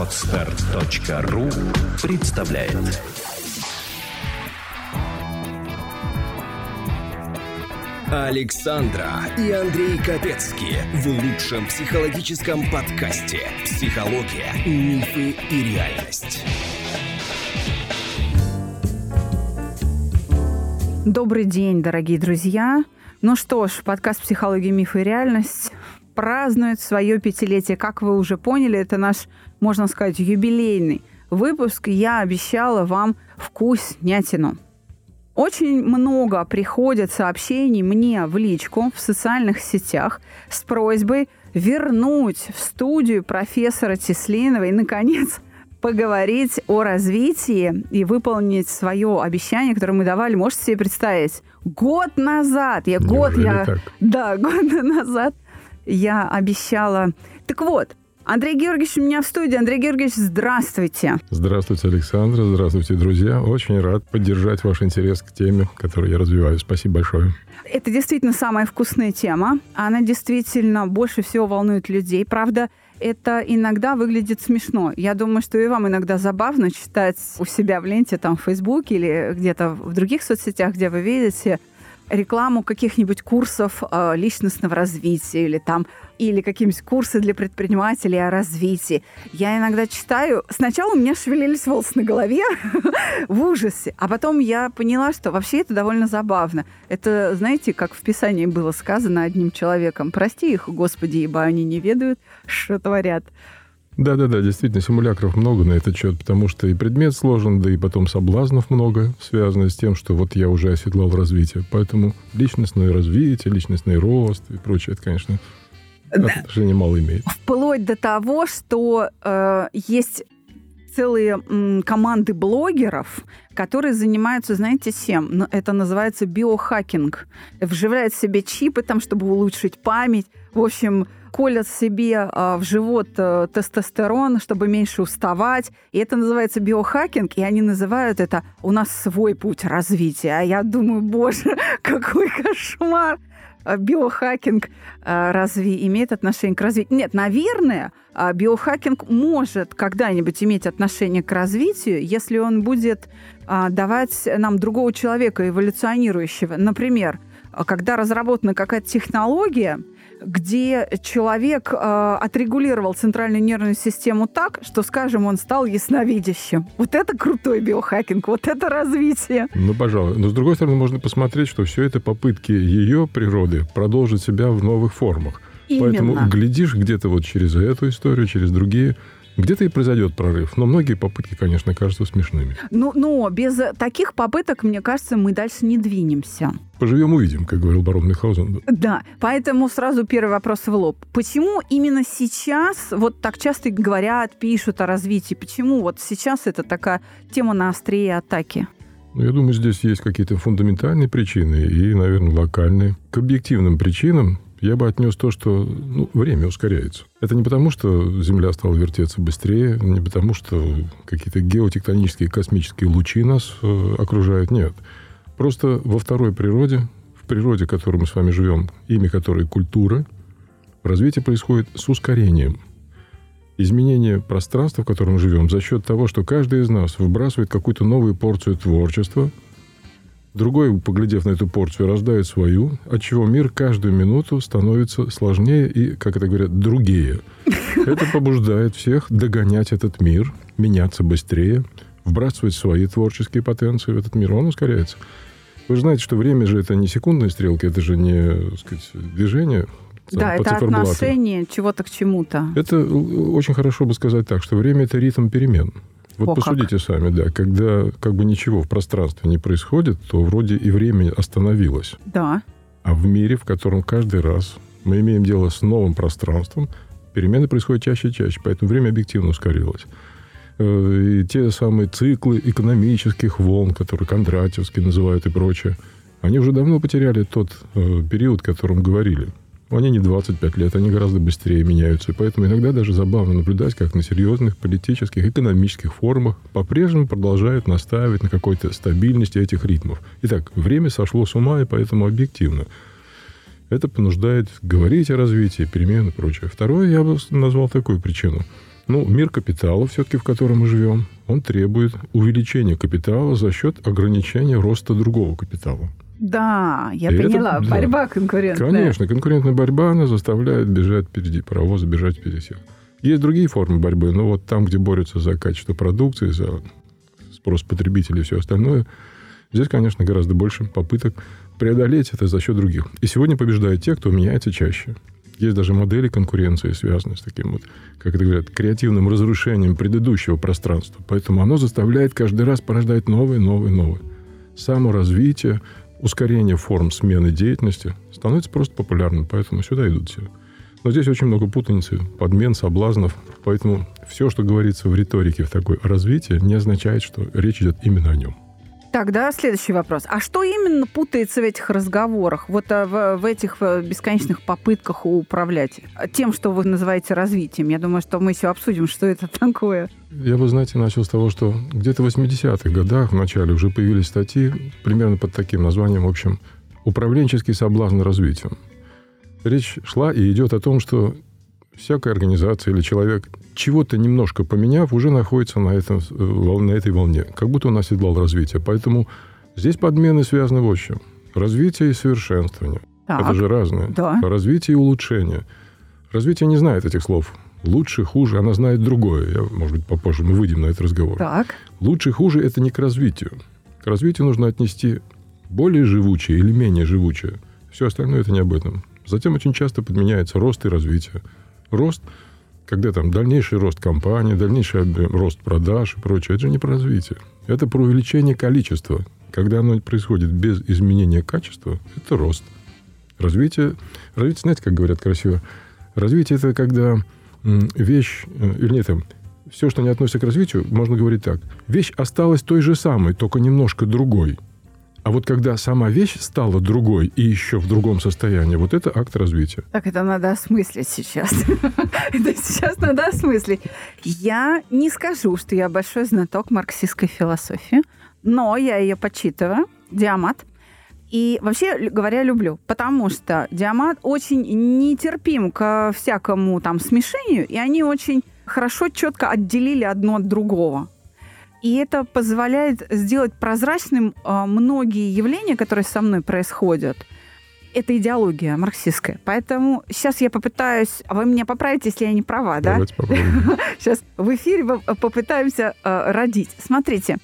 Отстар.ру представляет Александра и Андрей Капецки в лучшем психологическом подкасте «Психология, мифы и реальность». Добрый день, дорогие друзья. Ну что ж, подкаст «Психология, мифы и реальность» празднует свое пятилетие. Как вы уже поняли, это наш, можно сказать, юбилейный выпуск. Я обещала вам вкуснятину. Очень много приходит сообщений мне в личку в социальных сетях с просьбой вернуть в студию профессора Теслинова и, наконец, поговорить о развитии и выполнить свое обещание, которое мы давали. Можете себе представить? Год назад, я Неужели год я, так? да, год назад я обещала. Так вот, Андрей Георгиевич у меня в студии. Андрей Георгиевич, здравствуйте. Здравствуйте, Александр. Здравствуйте, друзья. Очень рад поддержать ваш интерес к теме, которую я развиваю. Спасибо большое. Это действительно самая вкусная тема. Она действительно больше всего волнует людей. Правда, это иногда выглядит смешно. Я думаю, что и вам иногда забавно читать у себя в ленте, там, в Фейсбуке или где-то в других соцсетях, где вы видите рекламу каких-нибудь курсов э, личностного развития или там или какие-нибудь курсы для предпринимателей о развитии. Я иногда читаю. Сначала у меня шевелились волосы на голове в ужасе, а потом я поняла, что вообще это довольно забавно. Это, знаете, как в Писании было сказано одним человеком. «Прости их, Господи, ибо они не ведают, что творят». Да-да-да, действительно, симулякров много на этот счет, потому что и предмет сложен, да и потом соблазнов много, связано с тем, что вот я уже оседлал развитие. Поэтому личностное развитие, личностный рост и прочее, это, конечно, отношение мало имеет. Вплоть до того, что э, есть целые м, команды блогеров, которые занимаются, знаете? Ну, Это называется биохакинг. Вживляют в себе чипы, там, чтобы улучшить память. В общем, колят себе а, в живот а, тестостерон, чтобы меньше уставать. И это называется биохакинг, и они называют это «у нас свой путь развития». А я думаю, боже, какой кошмар! А биохакинг а, разве имеет отношение к развитию? Нет, наверное, биохакинг может когда-нибудь иметь отношение к развитию, если он будет давать нам другого человека, эволюционирующего. Например, когда разработана какая-то технология, где человек э, отрегулировал центральную нервную систему так, что, скажем, он стал ясновидящим. Вот это крутой биохакинг, вот это развитие. Ну, пожалуй. Но, с другой стороны, можно посмотреть, что все это попытки ее природы продолжить себя в новых формах. Именно. Поэтому глядишь где-то вот через эту историю, через другие, где-то и произойдет прорыв. Но многие попытки, конечно, кажутся смешными. Ну, но без таких попыток, мне кажется, мы дальше не двинемся. Поживем, увидим, как говорил барон Мюнхгаузен. Да, поэтому сразу первый вопрос в лоб. Почему именно сейчас вот так часто говорят, пишут о развитии? Почему вот сейчас это такая тема на острие атаки? Ну, я думаю, здесь есть какие-то фундаментальные причины и, наверное, локальные. К объективным причинам я бы отнес то, что ну, время ускоряется. Это не потому, что Земля стала вертеться быстрее, не потому, что какие-то геотектонические космические лучи нас э, окружают. Нет. Просто во второй природе, в природе, в которой мы с вами живем, имя которой культура, развитие происходит с ускорением. Изменение пространства, в котором мы живем, за счет того, что каждый из нас выбрасывает какую-то новую порцию творчества, Другой, поглядев на эту порцию, рождает свою, отчего мир каждую минуту становится сложнее и, как это говорят, другие. Это побуждает всех догонять этот мир, меняться быстрее, вбрасывать свои творческие потенции в этот мир. Он ускоряется. Вы же знаете, что время же это не секундные стрелки, это же не, сказать, движение. там, Да, это отношение чего-то к чему-то. Это э, очень хорошо бы сказать так, что время – это ритм перемен. Вот О, как. посудите сами, да, когда как бы ничего в пространстве не происходит, то вроде и время остановилось. Да. А в мире, в котором каждый раз мы имеем дело с новым пространством, перемены происходят чаще и чаще, поэтому время объективно ускорилось. Э, И те самые циклы экономических волн, которые Кондратьевский называют и прочее, они уже давно потеряли тот э, период, о котором говорили. Они не 25 лет, они гораздо быстрее меняются. И поэтому иногда даже забавно наблюдать, как на серьезных политических, экономических форумах по-прежнему продолжают настаивать на какой-то стабильности этих ритмов. Итак, время сошло с ума, и поэтому объективно. Это понуждает говорить о развитии, перемен и прочее. Второе, я бы назвал такую причину. Ну, мир капитала все-таки, в котором мы живем, он требует увеличения капитала за счет ограничения роста другого капитала. Да, я И это- поняла. да. Борьба конкурентная. Конечно, конкурентная борьба, она заставляет бежать впереди паровоза, бежать впереди всех. Есть другие формы борьбы, но вот там, где борются за качество продукции, за спрос потребителей и все остальное, здесь, конечно, гораздо больше попыток преодолеть это за счет других. И сегодня побеждают те, кто меняется чаще. Есть даже модели конкуренции, связанные с таким вот, как это говорят, креативным разрушением предыдущего пространства. Поэтому оно заставляет каждый раз порождать новые, новые, новые. Саморазвитие, ускорение форм смены деятельности становится просто популярным, поэтому сюда идут все. Но здесь очень много путаницы, подмен, соблазнов. Поэтому все, что говорится в риторике в такой развитии, не означает, что речь идет именно о нем. Тогда следующий вопрос. А что именно путается в этих разговорах, вот а, в, в этих э, бесконечных попытках управлять тем, что вы называете развитием? Я думаю, что мы еще обсудим, что это такое. Я бы, знаете, начал с того, что где-то в 80-х годах в начале уже появились статьи примерно под таким названием, в общем, «Управленческий соблазн развитием». Речь шла и идет о том, что всякая организация или человек, чего-то немножко поменяв, уже находится на, этом, э, на этой волне, как будто он оседлал развитие. Поэтому здесь подмены связаны вот с чем. Развитие и совершенствование. Так, Это же разное. Да. Развитие и улучшение. Развитие не знает этих слов. Лучше, хуже, она знает другое. Я, может быть, попозже мы выйдем на этот разговор. так, Лучше, хуже – это не к развитию. К развитию нужно отнести более живучее или менее живучее. Все остальное – это не об этом. Затем очень часто подменяется рост и развитие. Рост, когда там дальнейший рост компании, дальнейший рост продаж и прочее, это же не про развитие. Это про увеличение количества. Когда оно происходит без изменения качества, это рост. Развитие, развитие, знаете, как говорят красиво, развитие это когда вещь, э, или нет, там, все, что не относится к развитию, можно говорить так. Вещь осталась той же самой, только немножко другой. А вот когда сама вещь стала другой и еще в другом состоянии, вот это акт развития. так это надо осмыслить сейчас. Это сейчас надо осмыслить. Я не скажу, что я большой знаток марксистской философии, но я ее почитываю, Диамат. И вообще говоря, люблю, потому что Диамат очень нетерпим к всякому там смешению, и они очень хорошо, четко отделили одно от другого. И это позволяет сделать прозрачным а, многие явления, которые со мной происходят. Это идеология марксистская. Поэтому сейчас я попытаюсь... а Вы меня поправите, если я не права, да? Давайте попробуем. Сейчас в эфире по- попытаемся родить. Смотрите,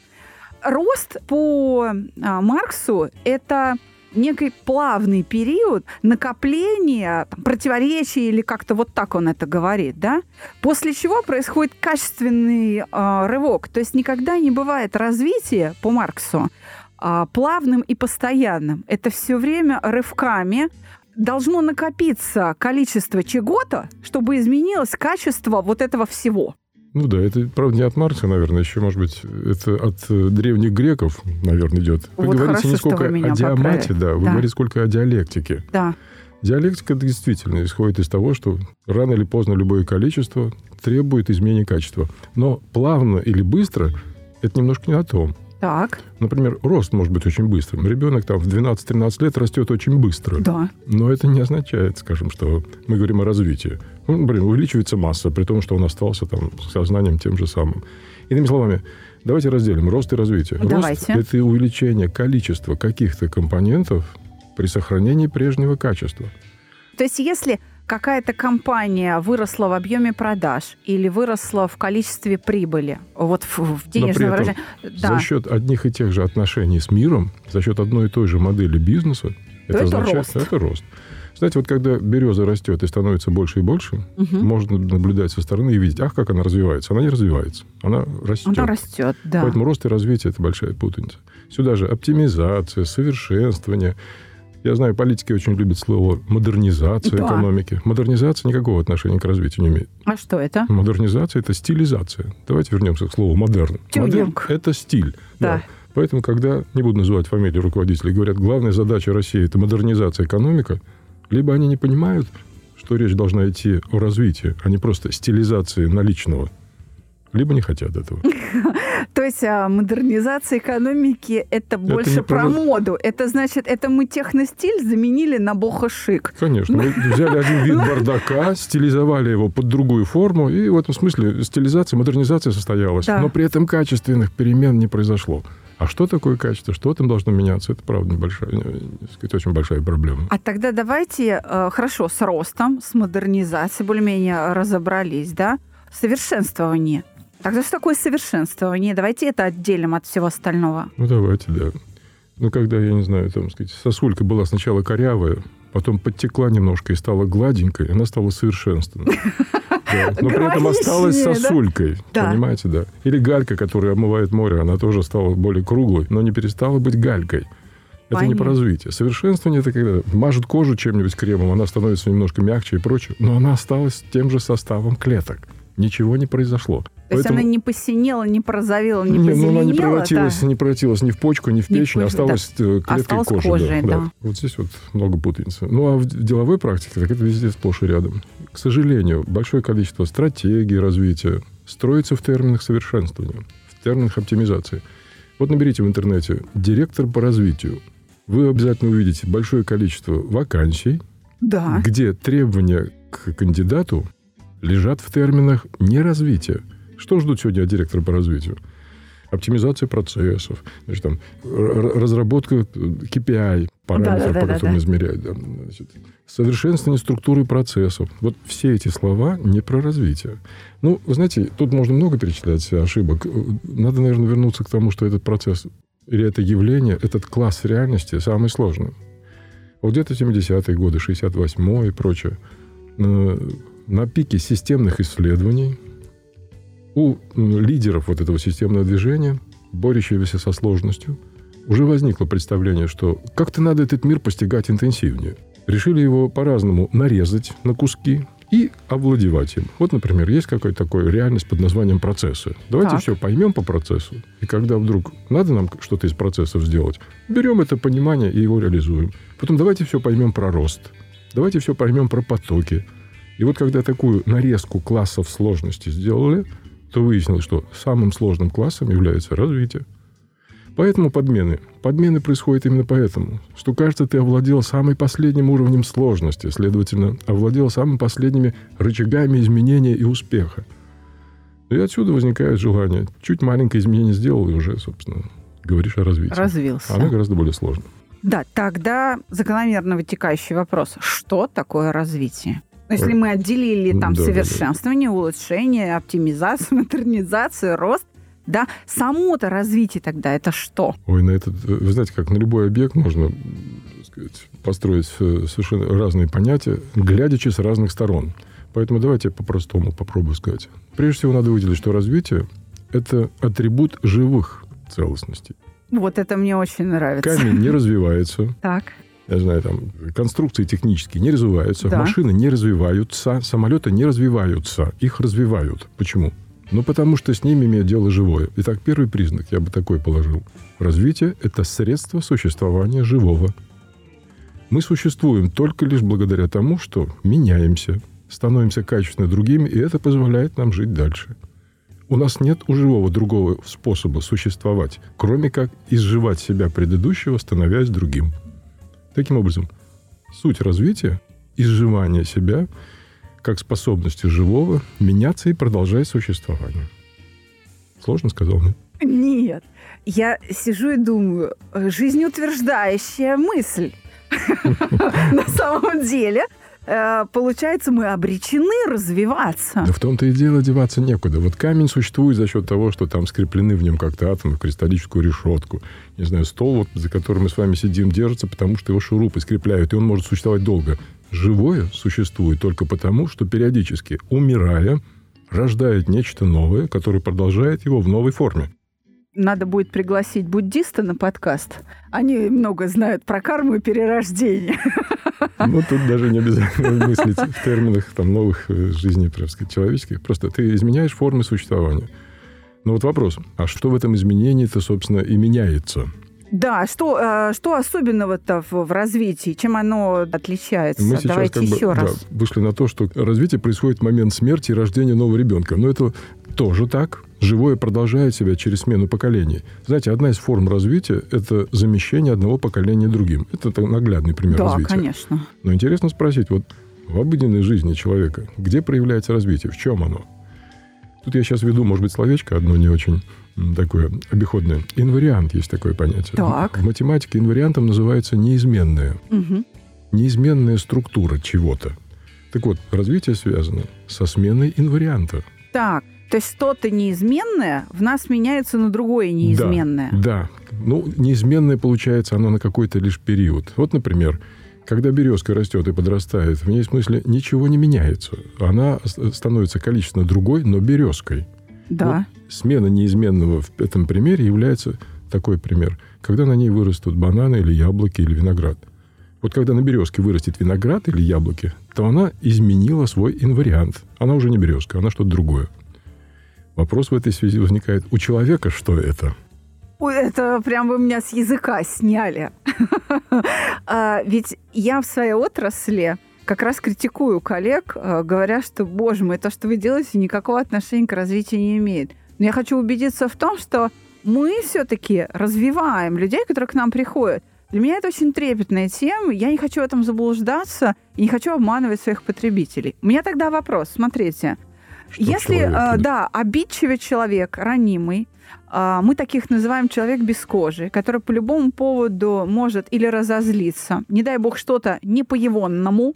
рост по а, Марксу – это некий плавный период накопления там, противоречий или как-то вот так он это говорит, да? После чего происходит качественный а, рывок. То есть никогда не бывает развития по Марксу а, плавным и постоянным. Это все время рывками должно накопиться количество чего-то, чтобы изменилось качество вот этого всего. Ну да, это, правда, не от Маркса, наверное, еще, может быть, это от э, древних греков, наверное, идет. Вы Вот говорите не сколько меня о диамате, поправили. да, вы Да. говорите сколько о диалектике. Да. Диалектика действительно исходит из того, что рано или поздно любое количество требует изменения качества. Но плавно или быстро – это немножко не о том. Так. Например, рост может быть очень быстрым. Ребенок там в 12-13 лет растет очень быстро. Да. Но это не означает, скажем, что мы говорим о развитии. Ну, например, увеличивается масса, при том, что он остался там с сознанием тем же самым. Иными словами, давайте разделим рост и развитие. Давайте. Рост – это увеличение количества каких-то компонентов при сохранении прежнего качества. То есть если какая-то компания выросла в объеме продаж или выросла в количестве прибыли, вот в, в денежном выражении, да, За счет одних и тех же отношений с миром, за счет одной и той же модели бизнеса, это, это означает, рост. это рост. Знаете, вот когда береза растет и становится больше и больше, Мгм. можно наблюдать со стороны и видеть, ах, как она развивается. Она не развивается, она растет. она растет, да. Поэтому рост и развитие – это большая путаница. Сюда же оптимизация, совершенствование. Я знаю, политики очень любят слово модернизация Да. экономики. Модернизация никакого отношения к развитию не имеет. А что это? Модернизация – это стилизация. Давайте вернемся к слову модерн. Тюнинг. Модерн – это стиль. Да. Поэтому, когда, не буду называть фамилии руководителей, говорят, главная задача России – это модернизация экономика, либо они не понимают, что речь должна идти о развитии, а не просто стилизации наличного. либо не хотят этого. То есть а, модернизация экономики это больше про про- моду. Это значит, это мы техностиль заменили на бохо-шик. Конечно. Мы взяли один вид бардака, стилизовали его под другую форму, и в этом смысле стилизация, модернизация состоялась. Да. Но при этом качественных перемен не произошло. А что такое качество? Что там должно меняться? Это, правда, небольшая, э, сказать, очень большая проблема. А тогда давайте, э, хорошо, с ростом, с модернизацией более-менее разобрались, да? Совершенствование. Тогда что такое совершенствование? Давайте это отделим от всего остального. Ну, давайте, да. Ну, когда, я не знаю, там, сказать, сосулька была сначала корявая, потом подтекла немножко и стала гладенькой, она стала совершенственной. Да. Но при этом осталась сосулькой. Да. Понимаете, да. Или галька, которая омывает море, она тоже стала более круглой, но не перестала быть галькой. Это не Понятно. про развитие. Совершенствование это когда мажут кожу чем-нибудь кремом, она становится немножко мягче и прочее, но она осталась тем же составом клеток. Ничего не произошло. То есть она не посинела, не порозовела, не, не, ну, позеленела. она не превратилась, да. не превратилась ни в почку, ни в печень, почку, осталась э, клеткой Осталась кожи. кожей, да. Вот здесь вот много путаницы. Ну, а в деловой практике, так это везде сплошь и рядом. К сожалению, большое количество стратегий развития строится в терминах совершенствования, в терминах оптимизации. Вот наберите в интернете «директор по развитию». Вы обязательно увидите большое количество вакансий, Да. где требования к кандидату лежат в терминах не развития. Что ждут сегодня директора по развитию? Оптимизация процессов, значит, там, разработка KPI, параметров, по Да-да-да-да-да. которым измерять, да, значит, совершенствование структуры процессов. Вот все эти слова не про развитие. Ну, вы знаете, тут можно много перечислять ошибок. Надо, наверное, вернуться к тому, что этот процесс или это явление, этот класс реальности самый сложный. Вот где-то 70-е годы, 68-й и прочее, э, на пике системных исследований у лидеров вот этого системного движения, борющегося со сложностью, уже возникло представление, что как-то надо этот мир постигать интенсивнее. Решили его по-разному нарезать на куски и овладевать им. Вот, например, есть какая-то такая реальность под названием процессы. Давайте Так. все поймем по процессу. И когда вдруг надо нам что-то из процессов сделать, берем это понимание и его реализуем. Потом давайте все поймем про рост. Давайте все поймем про потоки. И вот когда такую нарезку классов сложности сделали, то выяснилось, что самым сложным классом является развитие. Поэтому подмены. Подмены происходят именно поэтому, что, кажется, ты овладел самым последним уровнем сложности, следовательно, овладел самыми последними рычагами изменения и успеха. И отсюда возникает желание. Чуть маленькое изменение сделал, и уже, собственно, говоришь о развитии. Развился. Оно гораздо более сложно. Да, тогда закономерно вытекающий вопрос. Что такое развитие? Ну, Если Ой. мы отделили там Да-да-да. совершенствование, улучшение, оптимизацию, модернизацию, рост, да, само-то развитие тогда это что? Ой, на этот, э, вы знаете, как на любой объект можно сказать, построить э, совершенно разные понятия, глядячи с разных сторон. Поэтому давайте я по-простому попробую сказать. Прежде всего, надо выделить, что развитие – это атрибут живых целостностей. Вот это мне очень нравится. Камень не развивается, Так. Я знаю, там, конструкции технические не развиваются, Да. машины не развиваются, самолеты не развиваются, их развивают. Почему? Ну, потому что с ними имеет дело живое. Итак, первый признак, я бы такой положил. Развитие – это средство существования живого. Мы существуем только лишь благодаря тому, что меняемся, становимся качественно другими, и это позволяет нам жить дальше. У нас нет у живого другого способа существовать, кроме как изживать себя предыдущего, становясь другим. Таким образом, суть развития – изживание себя как способности живого меняться и продолжать существование. Сложно сказал, нет? Нет. Я сижу и думаю, жизнеутверждающая мысль. На самом деле, получается, мы обречены развиваться. Да в том-то и дело деваться некуда. Вот камень существует за счет того, что там скреплены в нем как-то атомы в кристаллическую решетку. Не знаю, стол, вот, за которым мы с вами сидим, держится, потому что его шурупы скрепляют, и он может существовать долго. Живое существует только потому, что периодически, умирая, рождает нечто новое, которое продолжает его в новой форме. Надо будет пригласить буддиста на подкаст. Они много знают про карму и перерождение. Ну, тут даже не обязательно мыслить в терминах там, новых э, жизней, прям сказать, человеческих. Просто ты изменяешь формы существования. Но вот вопрос, а что в этом изменении-то, собственно, и меняется? Да, что, э, что особенного-то в, в развитии? Чем оно отличается? Мы сейчас Давайте как бы, еще да, раз. вышли на то, что развитие происходит в момент смерти и рождения нового ребенка. Но это тоже так. Живое продолжает себя через смену поколений. Знаете, одна из форм развития – это замещение одного поколения другим. Это наглядный пример да, развития. конечно. Но интересно спросить, вот в обыденной жизни человека, где проявляется развитие, в чем оно? Тут я сейчас веду, может быть, словечко одно не очень такое обиходное. Инвариант есть такое понятие. Так. В математике инвариантом называется неизменная. Угу. Неизменная структура чего-то. Так вот, развитие связано со сменой инварианта. Так, то есть что-то неизменное в нас меняется на другое неизменное. Да, да. Ну, неизменное получается оно на какой-то лишь период. Вот, например, когда березка растет и подрастает, в ней смысле ничего не меняется. Она становится количественно другой, но березкой. Да. Вот смена неизменного в этом примере является такой пример, когда на ней вырастут бананы или яблоки или виноград. Вот когда на березке вырастет виноград или яблоки, то она изменила свой инвариант. Она уже не березка, она что-то другое. Вопрос в этой связи возникает, у человека что это? Это прям вы меня с языка сняли. А, ведь я в своей отрасли как раз критикую коллег, а, говоря, что, боже мой, то, что вы делаете, никакого отношения к развитию не имеет. Но я хочу убедиться в том, что мы все-таки развиваем людей, которые к нам приходят. Для меня это очень трепетная тема. Я не хочу в этом заблуждаться и не хочу обманывать своих потребителей. У меня тогда вопрос. Смотрите. Что Если, человек, э, да, обидчивый человек, ранимый, э, мы таких называем человек без кожи, который по любому поводу может или разозлиться, не дай бог что-то не по егонному,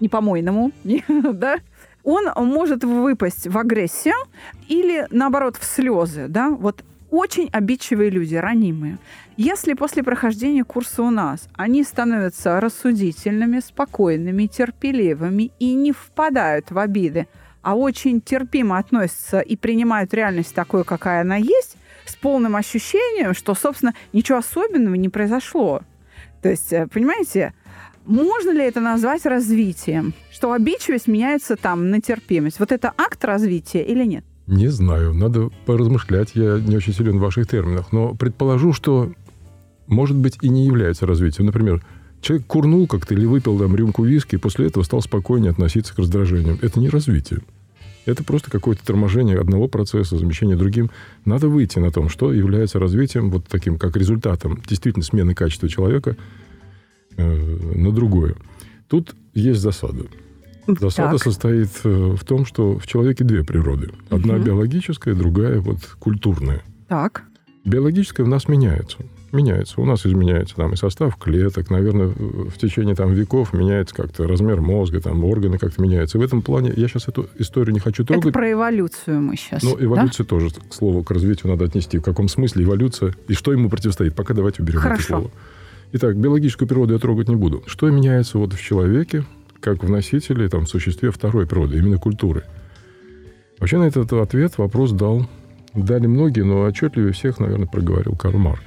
не по-мойному, да, он может выпасть в агрессию или, наоборот, в слезы, да, вот очень обидчивые люди, ранимые. Если после прохождения курса у нас они становятся рассудительными, спокойными, терпеливыми и не впадают в обиды, а очень терпимо относятся и принимают реальность такой, какая она есть, с полным ощущением, что, собственно, ничего особенного не произошло. То есть, э, понимаете, можно ли это назвать развитием? Что обидчивость меняется там на терпимость. Вот это акт развития или нет? Не знаю, надо поразмышлять, я не очень силен в ваших терминах, но предположу, что, может быть, и не является развитием. Например, человек курнул как-то или выпил там рюмку виски, и после этого стал спокойнее относиться к раздражениям. Это не развитие. Это просто какое-то торможение одного процесса, замещение другим. Надо выйти на том, что является развитием, вот таким, как результатом действительно смены качества человека э, на другое. Тут есть засада. Засада так. состоит э, в том, что в человеке две природы. Одна угу. биологическая, другая вот культурная. Так. Биологическая в нас меняется. Меняется. У нас изменяется там и состав клеток, наверное, в течение там веков меняется как-то размер мозга, там органы как-то меняются. И в этом плане я сейчас эту историю не хочу трогать. Это про эволюцию мы сейчас. Ну, эволюцию да? тоже, к слову, к развитию надо отнести. В каком смысле эволюция и что ему противостоит. Пока давайте уберем Хорошо. это слово. Итак, биологическую природу я трогать не буду. Что меняется вот в человеке, как в носителе, там, в существе второй природы, именно культуры. Вообще на этот ответ вопрос дал, дали многие, но отчетливее всех, наверное, проговорил Карл Маркс.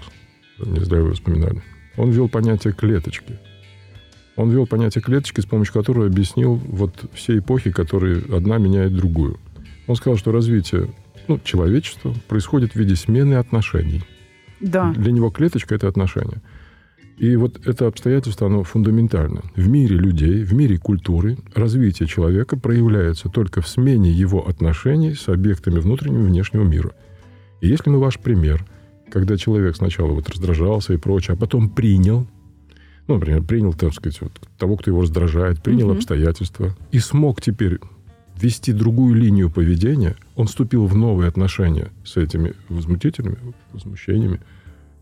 Не зря его вспоминали. Он ввел понятие клеточки. Он ввел понятие клеточки, с помощью которого объяснил вот все эпохи, которые одна меняет другую. Он сказал, что развитие ну, человечества происходит в виде смены отношений. Да. Для него клеточка – это отношения. И вот это обстоятельство, оно фундаментально. В мире людей, в мире культуры развитие человека проявляется только в смене его отношений с объектами внутреннего и внешнего мира. И если мы ваш пример, когда человек сначала вот раздражался и прочее, а потом принял, ну, например, принял, так сказать, вот, того, кто его раздражает, принял угу. обстоятельства и смог теперь вести другую линию поведения, он вступил в новые отношения с этими возмутителями, возмущениями,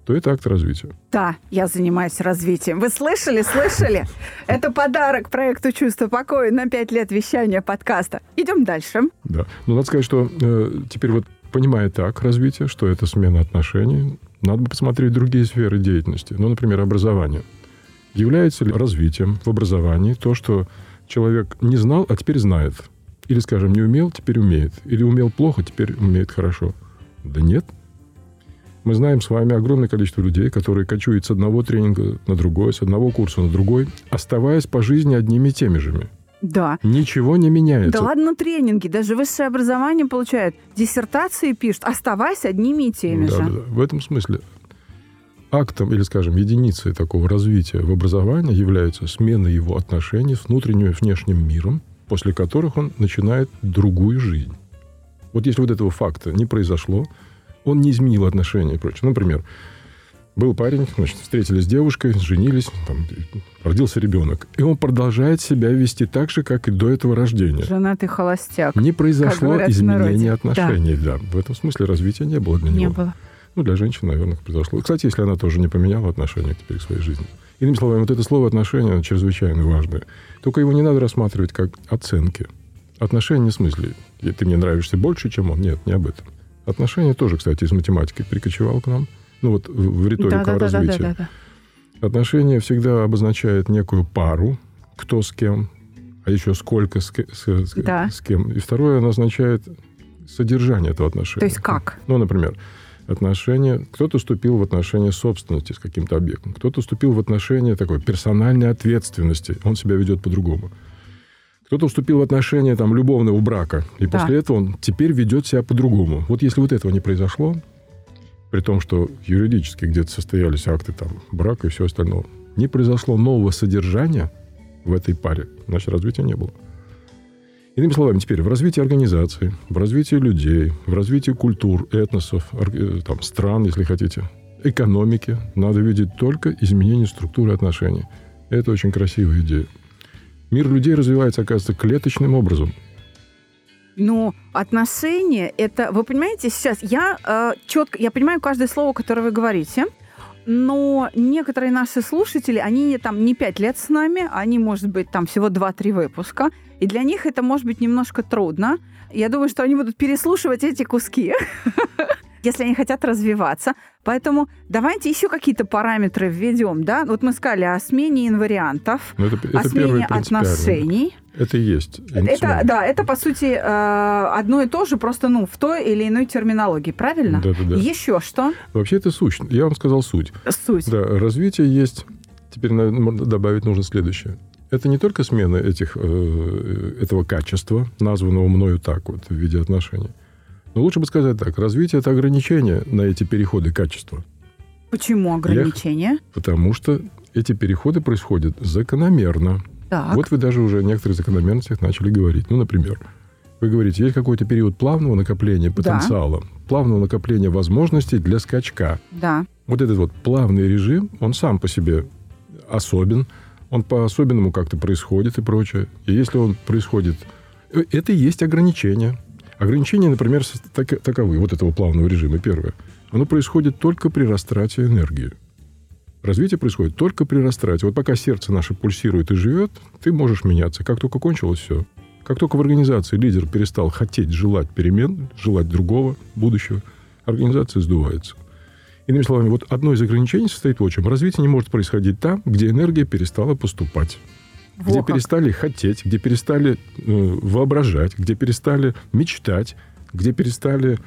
то это акт развития. Да, я занимаюсь развитием. Вы слышали, слышали? Это подарок проекту «Чувство покоя» на пять лет вещания подкаста. Идем дальше. Да. Ну, надо сказать, что э, теперь вот понимая так развитие, что это смена отношений, надо бы посмотреть другие сферы деятельности. Ну, например, образование. Является ли развитием в образовании то, что человек не знал, а теперь знает? Или, скажем, не умел, теперь умеет? Или умел плохо, теперь умеет хорошо? Да нет, мы знаем с вами огромное количество людей, которые кочуют с одного тренинга на другой, с одного курса на другой, оставаясь по жизни одними и теми же. Да. Ничего не меняется. Да ладно тренинги, даже высшее образование получают, диссертации пишут, оставаясь одними и теми да, же. Да, да. В этом смысле актом или, скажем, единицей такого развития в образовании является смена его отношений с внутренним и внешним миром, после которых он начинает другую жизнь. Вот если вот этого факта не произошло, он не изменил отношения и прочее. Например, был парень, значит, встретились с девушкой, женились, там, родился ребенок. И он продолжает себя вести так же, как и до этого рождения. Женатый холостяк. Не произошло изменения отношений, да. В этом смысле развития не было для Не него. было. Ну, для женщин, наверное, произошло. Кстати, если она тоже не поменяла отношения теперь к своей жизни. Иными словами, вот это слово «отношения» оно чрезвычайно важное. Только его не надо рассматривать как оценки. Отношения не в смысле «и «ты мне нравишься больше, чем он». Нет, не об этом. Отношения тоже, кстати, из математики перекочевал к нам. Ну, вот в риторику Да, о да, да, да, да. Отношения всегда обозначают некую пару, кто с кем, а еще сколько с, с- с- Да. с кем. И второе, оно означает содержание этого отношения. То есть как? Ну, например, отношения... Кто-то вступил в отношения собственности с каким-то объектом, кто-то вступил в отношения такой персональной ответственности, он себя ведет по-другому. Кто-то вступил в отношения там, любовного брака, и Да. после этого он теперь ведет себя по-другому. Вот если вот этого не произошло, при том, что юридически где-то состоялись акты там, брака и все остальное, не произошло нового содержания в этой паре, значит, развития не было. Иными словами, теперь в развитии организации, в развитии людей, в развитии культур, этносов, э, там, стран, если хотите, экономики, надо видеть только изменение структуры отношений. Это очень красивая идея. Мир людей развивается, оказывается, клеточным образом. Ну, отношения это, вы понимаете, сейчас я четко, я понимаю каждое слово, которое вы говорите, но некоторые наши слушатели, они там не пять лет с нами, они, может быть, там всего 2-3 выпуска, и для них это может быть немножко трудно. Я думаю, что они будут переслушивать эти куски, если они хотят развиваться. Поэтому давайте еще какие-то параметры введем, да? Вот мы сказали о смене инвариантов, Но это, о это первый смене отношений. Это и есть. Это, да, это, по сути, э, одно и то же, просто, ну, в той или иной терминологии, правильно? Да-да-да. Еще что? Вообще это суть. Я вам сказал суть. Суть. Да, развитие есть. Теперь наверное, добавить нужно следующее. Это не только смена этих, э, этого качества, названного мною так вот в виде отношений. Но лучше бы сказать так. Развитие – это ограничение на эти переходы качества. Почему ограничения? Потому что эти переходы происходят закономерно. Так. Вот вы даже уже о некоторых закономерностях начали говорить. Ну, например, вы говорите, есть какой-то период плавного накопления потенциала, плавного накопления возможностей для скачка. Да. Вот этот вот плавный режим, он сам по себе особен, он по-особенному как-то происходит и прочее. И если он происходит... э, Это и есть ограничение. Ограничения, например, так- таковы, вот этого плавного режима. Первое. Оно происходит только при растрате энергии. Развитие происходит только при растрате. Вот пока сердце наше пульсирует и живет, ты можешь меняться. Как только кончилось все. Как только в организации лидер перестал хотеть желать перемен, желать другого, будущего, организация сдувается. Иными словами, вот одно из ограничений состоит в чем. Развитие не может происходить там, где энергия перестала поступать. Во где как. перестали хотеть, где перестали э, воображать, где перестали мечтать, где перестали э,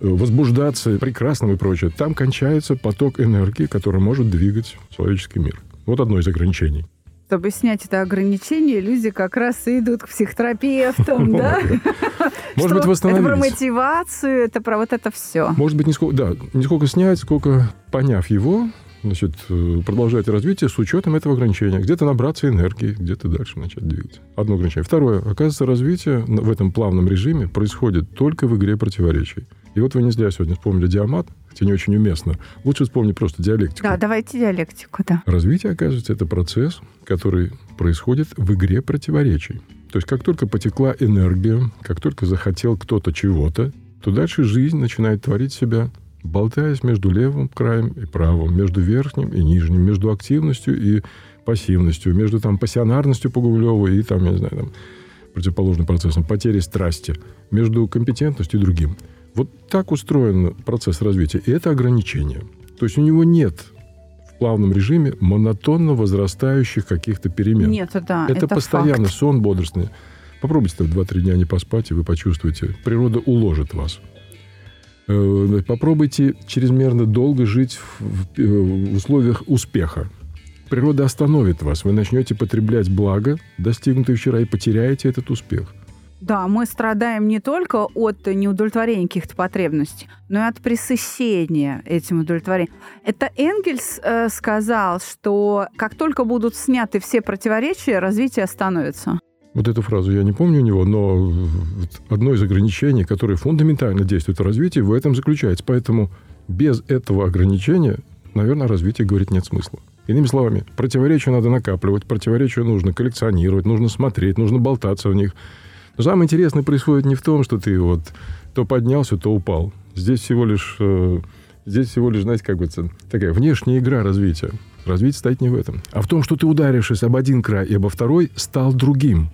возбуждаться прекрасным и прочее. Там кончается поток энергии, который может двигать человеческий мир. Вот одно из ограничений. Чтобы снять это ограничение, люди как раз и идут к психотерапевтам, да? Может быть, Что Это про восстановить. мотивацию, это про вот это все. Может быть, не сколько, да, не сколько снять, сколько поняв его, значит, э, продолжать развитие с учетом этого ограничения. Где-то набраться энергии, где-то дальше начать двигаться. Одно ограничение. Второе. Оказывается, развитие в этом плавном режиме происходит только в игре противоречий. И вот вы не зря сегодня вспомнили диамат, хотя не очень уместно. Лучше вспомнить просто диалектику. Да, давайте диалектику, да. Развитие, оказывается, это процесс, который происходит в игре противоречий. То есть как только потекла энергия, как только захотел кто-то чего-то, то дальше жизнь начинает творить себя, болтаясь между левым краем и правым, между верхним и нижним, между активностью и пассивностью, между там пассионарностью Пугулева и там, я не знаю, там, противоположным процессом, потерей страсти, между компетентностью и другим. Вот так устроен процесс развития. И это ограничение. То есть у него нет в плавном режиме монотонно возрастающих каких-то перемен. Нет, да, это, это постоянно факт. сон бодрствование. Попробуйте там 2-3 дня не поспать, и вы почувствуете, природа уложит вас. Э, Попробуйте чрезмерно долго жить э, в условиях успеха. Природа остановит вас. Вы начнете потреблять благо, достигнутые вчера, и потеряете этот успех. Да, мы страдаем не только от неудовлетворения каких-то потребностей, но и от пресыщения этим удовлетворением. Это Энгельс э, сказал, что как только будут сняты все противоречия, развитие остановится. Вот эту фразу я не помню у него, но одно из ограничений, которое фундаментально действует в развитии, в этом заключается. Поэтому без этого ограничения, наверное, развитие говорить нет смысла. Иными словами, противоречия надо накапливать, противоречия нужно коллекционировать, нужно смотреть, нужно болтаться в них. Но самое интересное происходит не в том, что ты вот то поднялся, то упал. Здесь всего лишь, э, здесь всего лишь, знаете, как бы такая внешняя игра развития. Развитие стоит не в этом, а в том, что ты, ударившись об один край и обо второй, стал другим.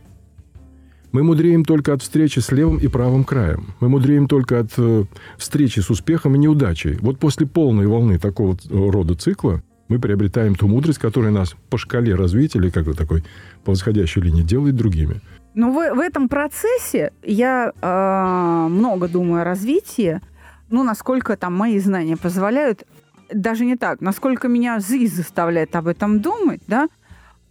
Мы мудреем только от встречи с левым и правым краем. Мы мудреем только от э, встречи с успехом и неудачей. Вот после полной волны такого рода цикла мы приобретаем ту мудрость, которая нас по шкале развития, или как бы такой по восходящей линии, делает другими. Ну, в, в этом процессе я э, много думаю о развитии, ну, насколько там мои знания позволяют, даже не так, насколько меня жизнь заставляет об этом думать, да,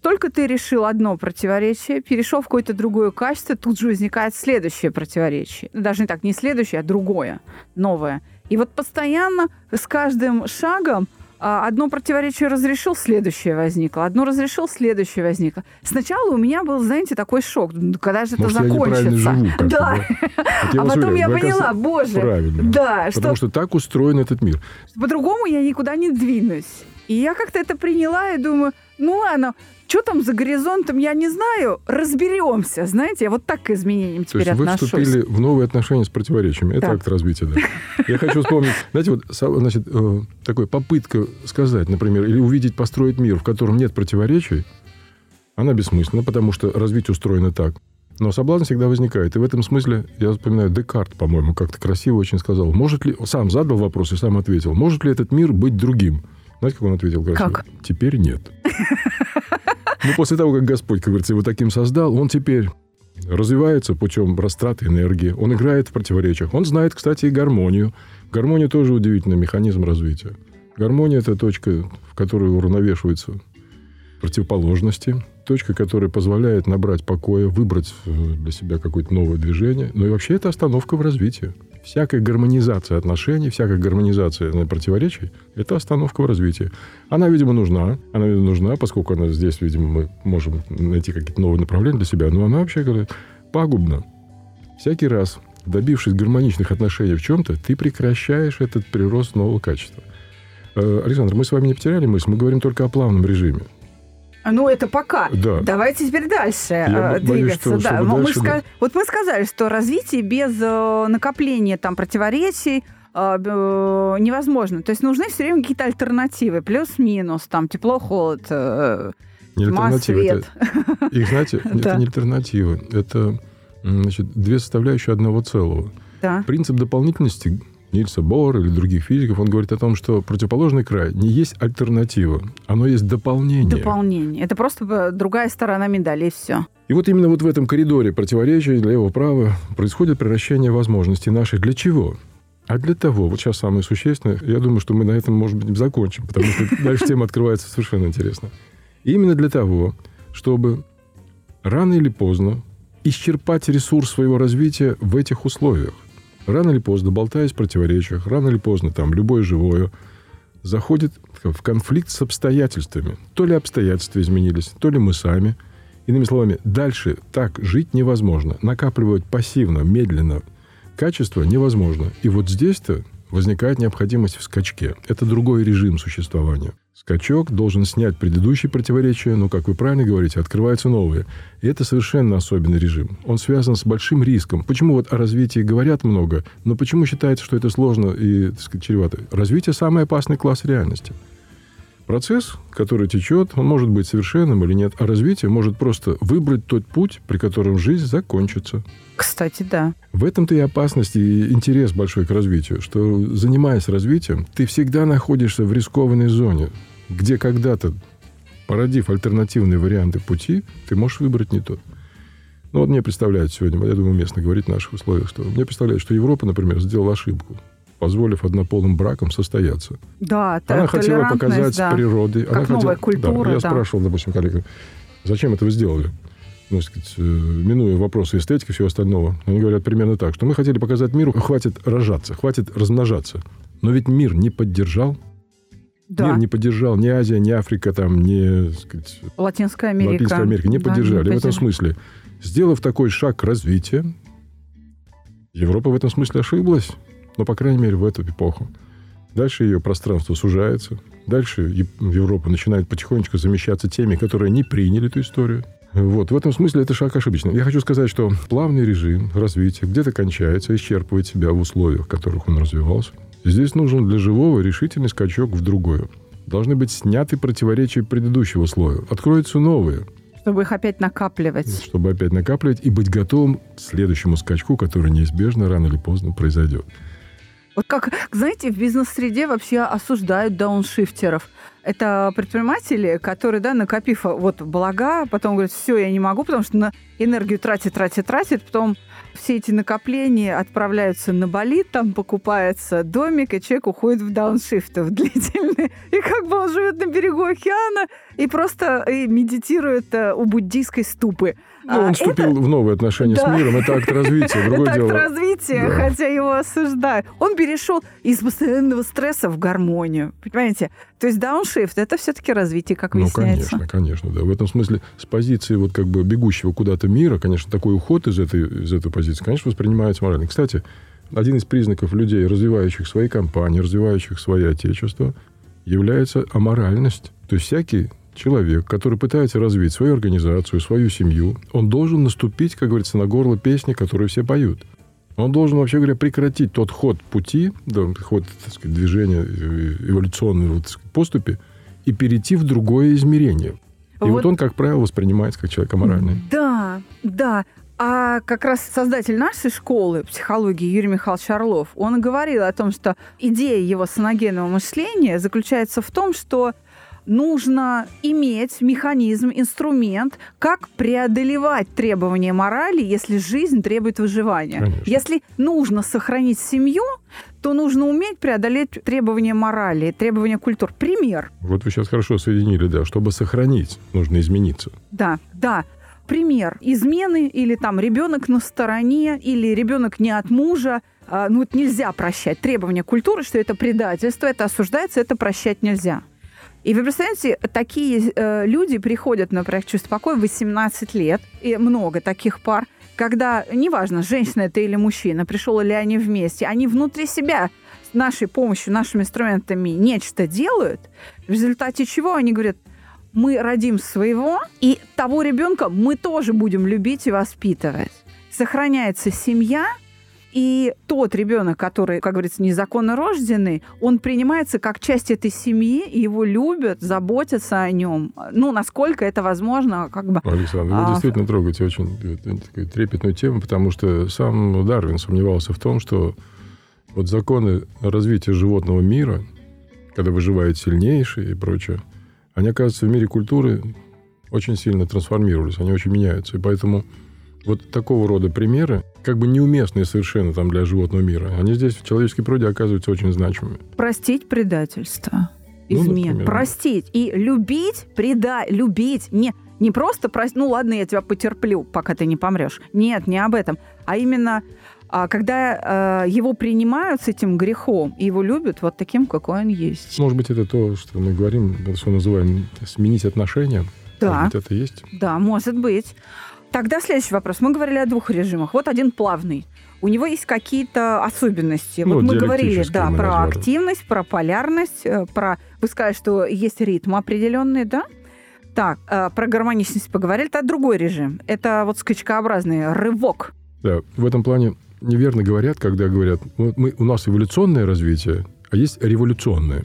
только ты решил одно противоречие, перешел в какое-то другое качество, тут же возникает следующее противоречие. Ну, даже не так, не следующее, а другое, новое. И вот постоянно с каждым шагом а, одно противоречие разрешил, следующее возникло. Одно разрешил, следующее возникло. Сначала у меня был, знаете, такой шок. Когда же Может, это закончится? Живу да. да. Вот а потом я поняла, боже. Правильно. Да, Потому что... что так устроен этот мир. По-другому я никуда не двинусь. И я как-то это приняла и думаю, ну ладно, что там за горизонтом, я не знаю. Разберемся, знаете, я вот так к изменениям теперь То есть отношусь. вы вступили в новые отношения с противоречиями. Это акт развития, да. Я хочу вспомнить, знаете, вот значит, э, такой попытка сказать, например, или увидеть, построить мир, в котором нет противоречий, она бессмысленна, потому что развитие устроено так. Но соблазн всегда возникает. И в этом смысле, я вспоминаю, Декарт, по-моему, как-то красиво очень сказал, может ли, сам задал вопрос и сам ответил, может ли этот мир быть другим? Знаете, как он ответил красиво? Как? Теперь нет. Ну, после того, как Господь, как говорится, его таким создал, он теперь развивается путем растраты энергии. Он играет в противоречиях. Он знает, кстати, и гармонию. Гармония тоже удивительный механизм развития. Гармония – это точка, в которой уравновешиваются противоположности, точка, которая позволяет набрать покоя, выбрать э, для себя какое-то новое движение. Ну и вообще это остановка в развитии. Всякая гармонизация отношений, всякая гармонизация противоречий – это остановка в развитии. Она, видимо, нужна. Она, видимо, нужна, поскольку она здесь, видимо, мы можем найти какие-то новые направления для себя. Но она вообще говорит, пагубна. Всякий раз, добившись гармоничных отношений в чем-то, ты прекращаешь этот прирост нового качества. Э, Александр, мы с вами не потеряли мысль, мы говорим только о плавном режиме. Ну, это пока. Да. Давайте теперь дальше Я э, двигаться. Боюсь, что, да. мы дальше, да. Вот мы сказали, что развитие без э, накопления там, противоречий э, невозможно. То есть нужны все время какие-то альтернативы. Плюс-минус, там, тепло, холод, не тьма, свет. Это, их, знаете, это не альтернативы. Это значит, две составляющие одного целого. Да. Принцип дополнительности Нильса Бора или других физиков, он говорит о том, что противоположный край не есть альтернатива, оно есть дополнение. Дополнение. Это просто другая сторона медали, и все. И вот именно вот в этом коридоре противоречий лево-право происходит превращение возможностей наших. Для чего? А для того, вот сейчас самое существенное, я думаю, что мы на этом, может быть, закончим, потому что дальше тема открывается совершенно интересно. И именно для того, чтобы рано или поздно исчерпать ресурс своего развития в этих условиях. Рано или поздно, болтаясь в противоречиях, рано или поздно там любое живое заходит в конфликт с обстоятельствами. То ли обстоятельства изменились, то ли мы сами. Иными словами, дальше так жить невозможно. Накапливать пассивно, медленно качество невозможно. И вот здесь-то возникает необходимость в скачке. Это другой режим существования. Скачок должен снять предыдущие противоречия, но, как вы правильно говорите, открываются новые. И это совершенно особенный режим. Он связан с большим риском. Почему вот о развитии говорят много, но почему считается, что это сложно и сказать, чревато? Развитие – самый опасный класс реальности. Процесс, который течет, он может быть совершенным или нет, а развитие может просто выбрать тот путь, при котором жизнь закончится. Кстати, да. В этом-то и опасность и интерес большой к развитию, что, занимаясь развитием, ты всегда находишься в рискованной зоне – где когда-то, породив альтернативные варианты пути, ты можешь выбрать не тот. Ну, вот мне представляют сегодня, я думаю, уместно говорить в наших условиях, что мне представляют, что Европа, например, сделала ошибку, позволив однополым браком состояться. Да, Она хотела показать да. природой. Как она новая хотела, культура, да. Я да. спрашивал, допустим, коллег, зачем это вы сделали? ну, сказать, э, минуя вопросы эстетики и всего остального, они говорят примерно так, что мы хотели показать миру, хватит рожаться, хватит размножаться. Но ведь мир не поддержал да. Мир не поддержал ни Азия, ни Африка, там, ни сказать, Латинская Америка. Латинская Америка не да, поддержали. Не в этом смысле Сделав такой шаг развития, Европа в этом смысле ошиблась, но, по крайней мере, в эту эпоху. Дальше ее пространство сужается. Дальше Европа начинает потихонечку замещаться теми, которые не приняли эту историю. Вот, в этом смысле это шаг ошибочный. Я хочу сказать, что плавный режим развития где-то кончается, исчерпывает себя в условиях, в которых он развивался. Здесь нужен для живого решительный скачок в другое. Должны быть сняты противоречия предыдущего слоя. Откроются новые. Чтобы их опять накапливать. Чтобы опять накапливать и быть готовым к следующему скачку, который неизбежно рано или поздно произойдет. Вот как, знаете, в бизнес-среде вообще осуждают дауншифтеров. Это предприниматели, которые, да, накопив вот блага, потом говорят, все, я не могу, потому что на энергию тратит, тратит, тратит, потом все эти накопления отправляются на Бали, там покупается домик, и человек уходит в дауншифт в длительный. И как бы он живет на берегу океана и просто и медитирует э, у буддийской ступы. Ну, он а, вступил это... в новые отношения да. с миром. Это акт развития. Другое это дело. акт развития, да. хотя его осуждают. Он перешел из постоянного стресса в гармонию. Понимаете? То есть дауншифт – это все-таки развитие, как выясняется. Ну, конечно, конечно, да. В этом смысле с позиции вот как бы бегущего куда-то мира, конечно, такой уход из этой, из этой позиции, конечно, воспринимается морально. Кстати, один из признаков людей, развивающих свои компании, развивающих свое отечество, является аморальность. То есть всякий человек, который пытается развить свою организацию, свою семью, он должен наступить, как говорится, на горло песни, которую все поют. Он должен, вообще говоря, прекратить тот ход пути, да, ход так сказать, движения э, эволюционной сказать, поступи и перейти в другое измерение. И вот, вот он, как правило, воспринимается как человек аморальный. Да, да. А как раз создатель нашей школы психологии Юрий Михайлович Орлов, он говорил о том, что идея его саногенного мышления заключается в том, что нужно иметь механизм, инструмент, как преодолевать требования морали, если жизнь требует выживания. Конечно. Если нужно сохранить семью, то нужно уметь преодолеть требования морали, требования культур. Пример. Вот вы сейчас хорошо соединили, да. Чтобы сохранить, нужно измениться. Да, да. Пример. Измены или там ребенок на стороне, или ребенок не от мужа. А, ну, вот нельзя прощать. Требования культуры, что это предательство, это осуждается, это прощать нельзя. И вы представляете, такие э, люди приходят на проект «Чувство покоя» 18 лет, и много таких пар, когда, неважно, женщина это или мужчина, пришел ли они вместе, они внутри себя с нашей помощью, нашими инструментами нечто делают, в результате чего они говорят, мы родим своего, и того ребенка мы тоже будем любить и воспитывать. Сохраняется семья – и тот ребенок, который, как говорится, незаконно рожденный, он принимается как часть этой семьи, и его любят, заботятся о нем. Ну, насколько это возможно, как бы... Александр, вы а... действительно трогаете очень э, такую трепетную тему, потому что сам Дарвин сомневался в том, что вот законы развития животного мира, когда выживает сильнейший и прочее, они, оказывается, в мире культуры очень сильно трансформировались, они очень меняются. И поэтому вот такого рода примеры, как бы неуместные совершенно там для животного мира, они здесь в человеческой природе оказываются очень значимыми. Простить предательство измен. Ну, простить и любить, преда, любить. Не, не просто простить, ну ладно, я тебя потерплю, пока ты не помрешь. Нет, не об этом. А именно, а, когда э, его принимают с этим грехом и его любят вот таким, какой он есть. Может быть, это то, что мы говорим, что называем сменить отношения? Да. Может быть, это есть? Да, может быть. Тогда следующий вопрос. Мы говорили о двух режимах. Вот один плавный. У него есть какие-то особенности. Ну, вот мы говорили, да, мы про назвали. активность, про полярность, э, про... Вы сказали, что есть ритм определенный, да? Так, э, про гармоничность поговорили. Это другой режим. Это вот скачкообразный рывок. Да, в этом плане неверно говорят, когда говорят, вот мы, у нас эволюционное развитие, а есть революционное.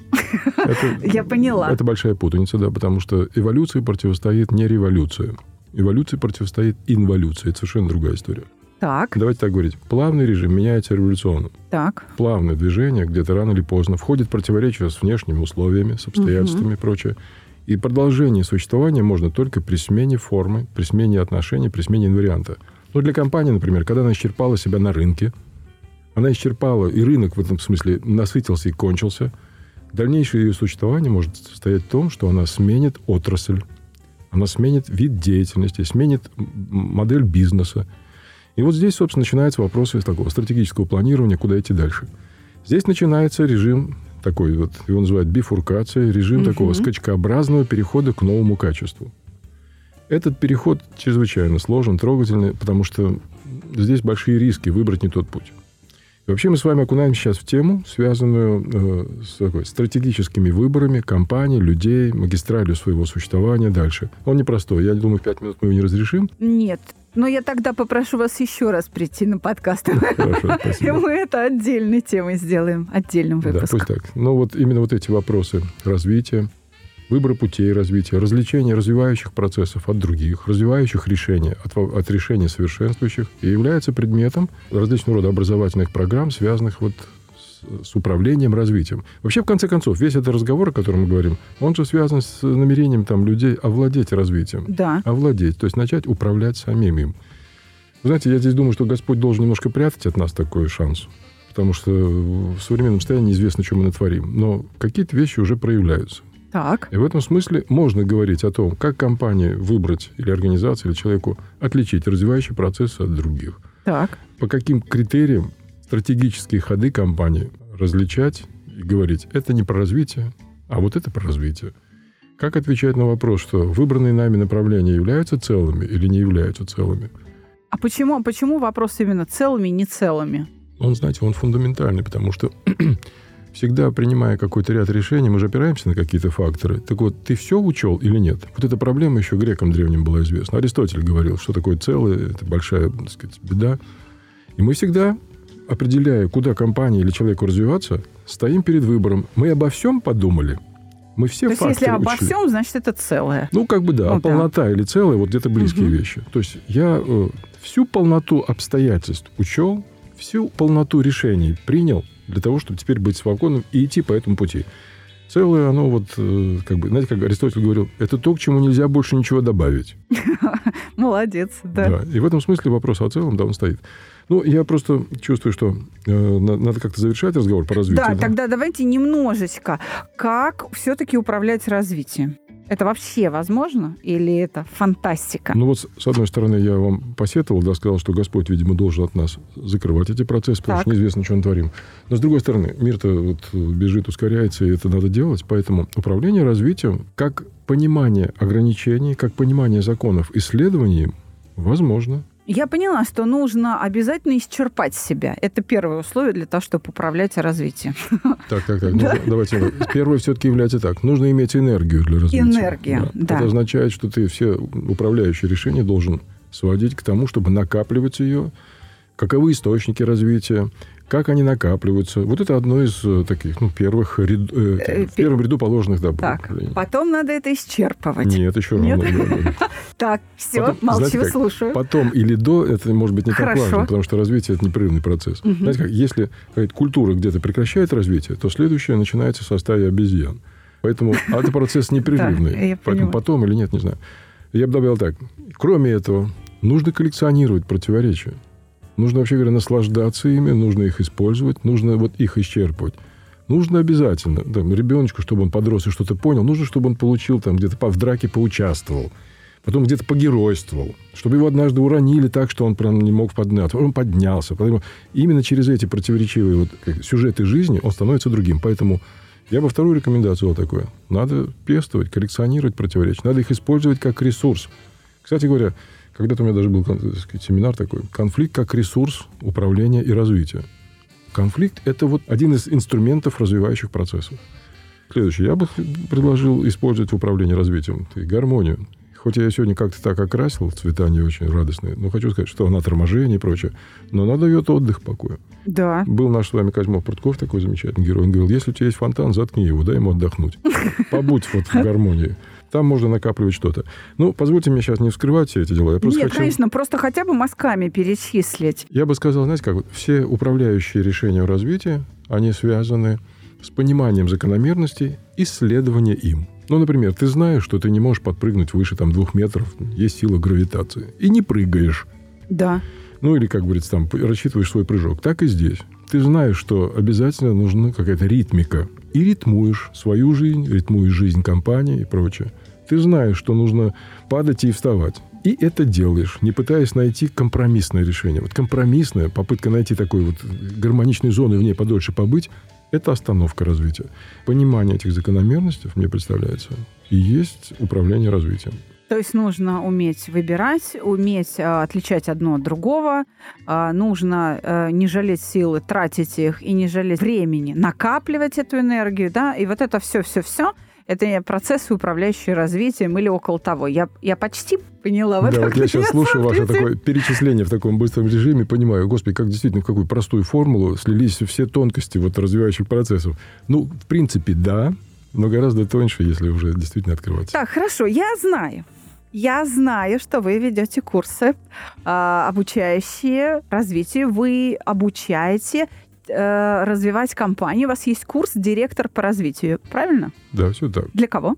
Я поняла. Это большая путаница, да, потому что эволюции противостоит не революция. Эволюции противостоит инволюции. Это совершенно другая история. Так. Давайте так говорить. Плавный режим меняется революционно. Так. Плавное движение где-то рано или поздно входит в противоречие с внешними условиями, с обстоятельствами угу. и прочее. И продолжение существования можно только при смене формы, при смене отношений, при смене инварианта. Ну, для компании, например, когда она исчерпала себя на рынке, она исчерпала, и рынок в этом смысле насытился и кончился, дальнейшее ее существование может состоять в том, что она сменит отрасль, она сменит вид деятельности, сменит модель бизнеса. И вот здесь, собственно, начинаются вопросы такого стратегического планирования, куда идти дальше. Здесь начинается режим такой, вот его называют бифуркация, режим угу. такого скачкообразного перехода к новому качеству. Этот переход чрезвычайно сложен, трогательный, потому что здесь большие риски выбрать не тот путь. И вообще мы с вами окунаемся сейчас в тему, связанную э, с такой, стратегическими выборами компаний, людей, магистралью своего существования дальше. Он непростой. Я думаю, в пять минут мы его не разрешим. Нет. Но я тогда попрошу вас еще раз прийти на подкаст. Хорошо, спасибо. И мы это отдельной темой сделаем, отдельным Да, выпуском. пусть так. Но вот именно вот эти вопросы развития, выбора путей развития, развлечения развивающих процессов от других, развивающих решений от, от решений совершенствующих и является предметом различного рода образовательных программ, связанных вот с, с управлением развитием. Вообще, в конце концов, весь этот разговор, о котором мы говорим, он же связан с намерением там, людей овладеть развитием. Да. Овладеть, то есть начать управлять самим им. Знаете, я здесь думаю, что Господь должен немножко прятать от нас такой шанс. Потому что в современном состоянии неизвестно, что мы натворим. Но какие-то вещи уже проявляются. Так. И в этом смысле можно говорить о том, как компании выбрать или организации, или человеку отличить развивающие процессы от других. Так. По каким критериям стратегические ходы компании различать и говорить, это не про развитие, а вот это про развитие. Как отвечать на вопрос, что выбранные нами направления являются целыми или не являются целыми? А почему, почему вопрос именно целыми, не целыми? Он, знаете, он фундаментальный, потому что всегда принимая какой-то ряд решений, мы же опираемся на какие-то факторы. Так вот, ты все учел или нет? Вот эта проблема еще грекам древним была известна. Аристотель говорил, что такое целое, это большая, так сказать, беда. И мы всегда, определяя, куда компания или человеку развиваться, стоим перед выбором. Мы обо всем подумали. Мы все То есть, если обо учли. всем, значит, это целое. Ну, как бы да, Ну, а да. полнота или целое, вот где-то близкие Мгм. вещи. То есть я э, всю полноту обстоятельств учел, всю полноту решений принял для того, чтобы теперь быть свободным и идти по этому пути. Целое, оно вот, э, как бы, знаете, как Аристотель говорил, это то, к чему нельзя больше ничего добавить. Молодец, да. И в этом смысле вопрос о целом, да, он стоит. Ну, я просто чувствую, что э, на- надо как-то завершать разговор по развитию. Да, тогда давайте немножечко. Как все-таки управлять развитием? Это вообще возможно или это фантастика? Ну вот, с одной стороны, я вам посетовал, да, сказал, что Господь, видимо, должен от нас закрывать эти процессы, потому Так. что неизвестно, что он творим. Но с другой стороны, мир-то вот бежит, ускоряется, и это надо делать. Поэтому управление развитием, как понимание ограничений, как понимание законов исследований, возможно. Я поняла, что нужно обязательно исчерпать себя. Это первое условие для того, чтобы управлять развитием. Так, так, так. нужно- давайте. Первое все-таки является так. Нужно иметь энергию для развития. Энергия, да. Это означает, что ты все управляющие решения должен сводить к тому, чтобы накапливать ее, каковы источники развития, как они накапливаются. Вот это одно из э, таких, ну, первых, ряд- э, Э, в первом ряду положенных да, Так, потом надо это исчерпывать. Нет, еще рано. Так, все, молчу, слушаю. Потом или до, это может быть не так важно, потому что развитие – это непрерывный процесс. Знаете как, если культура где-то прекращает развитие, то следующее начинается со стадии обезьян. Поэтому а это процесс непрерывный. Поэтому потом или нет, не знаю. Я бы добавил так. Кроме этого, нужно коллекционировать противоречия. Нужно, вообще говоря, наслаждаться ими, нужно их использовать, нужно вот их исчерпывать. Нужно обязательно, да, ребеночку, чтобы он подрос и что-то понял, нужно, чтобы он получил там где-то в драке поучаствовал, потом где-то погеройствовал, чтобы его однажды уронили так, что он прям не мог подняться, он поднялся. Поэтому именно через эти противоречивые вот как сюжеты жизни он становится другим. Поэтому я бы вторую рекомендацию вот такую. Надо пестовать, коллекционировать противоречия. Надо их использовать как ресурс. Кстати говоря, когда-то у меня даже был сказать, семинар такой. Конфликт как ресурс управления и развития. Конфликт – это вот один из инструментов развивающих процессов. Следующее. Я бы предложил использовать в управлении развитием и гармонию. Хоть я сегодня как-то так окрасил, цвета не очень радостные, но хочу сказать, что она торможение и прочее. Но она дает отдых, покоя. Да. Был наш с вами Козьмов Прутков, такой замечательный герой. Он говорил, если у тебя есть фонтан, заткни его, дай ему отдохнуть. Побудь вот в гармонии. Там можно накапливать что-то. Ну, позвольте мне сейчас не вскрывать все эти дела. Я просто Нет, хочу... конечно, просто хотя бы мазками перечислить. Я бы сказал, знаете, как все управляющие решения в развитии, они связаны с пониманием закономерностей, исследования им. Ну, например, ты знаешь, что ты не можешь подпрыгнуть выше там двух метров, есть сила гравитации, и не прыгаешь. Да. Ну, или, как говорится, там, рассчитываешь свой прыжок. Так и здесь. Ты знаешь, что обязательно нужна какая-то ритмика. И ритмуешь свою жизнь, ритмуешь жизнь компании и прочее. Ты знаешь, что нужно падать и вставать. И это делаешь, не пытаясь найти компромиссное решение. Вот компромиссная попытка найти такой вот гармоничной зоны, в ней подольше побыть, это остановка развития. Понимание этих закономерностей, мне представляется, и есть управление развитием. То есть нужно уметь выбирать, уметь а, отличать одно от другого. А, нужно а, не жалеть силы, тратить их и не жалеть времени, накапливать эту энергию, да, и вот это все-все-все это процессы, управляющие развитием или около того. Я, я почти поняла. да, вот я сейчас слушаю ваше такое перечисление в таком быстром режиме, понимаю, господи, как действительно в какую простую формулу слились все тонкости вот развивающих процессов. Ну, в принципе, да, но гораздо тоньше, если уже действительно открываться. Так, хорошо, я знаю. Я знаю, что вы ведете курсы, э, обучающие развитию. Вы обучаете э, развивать компанию. У вас есть курс «Директор по развитию», правильно? Да, все так. Для кого?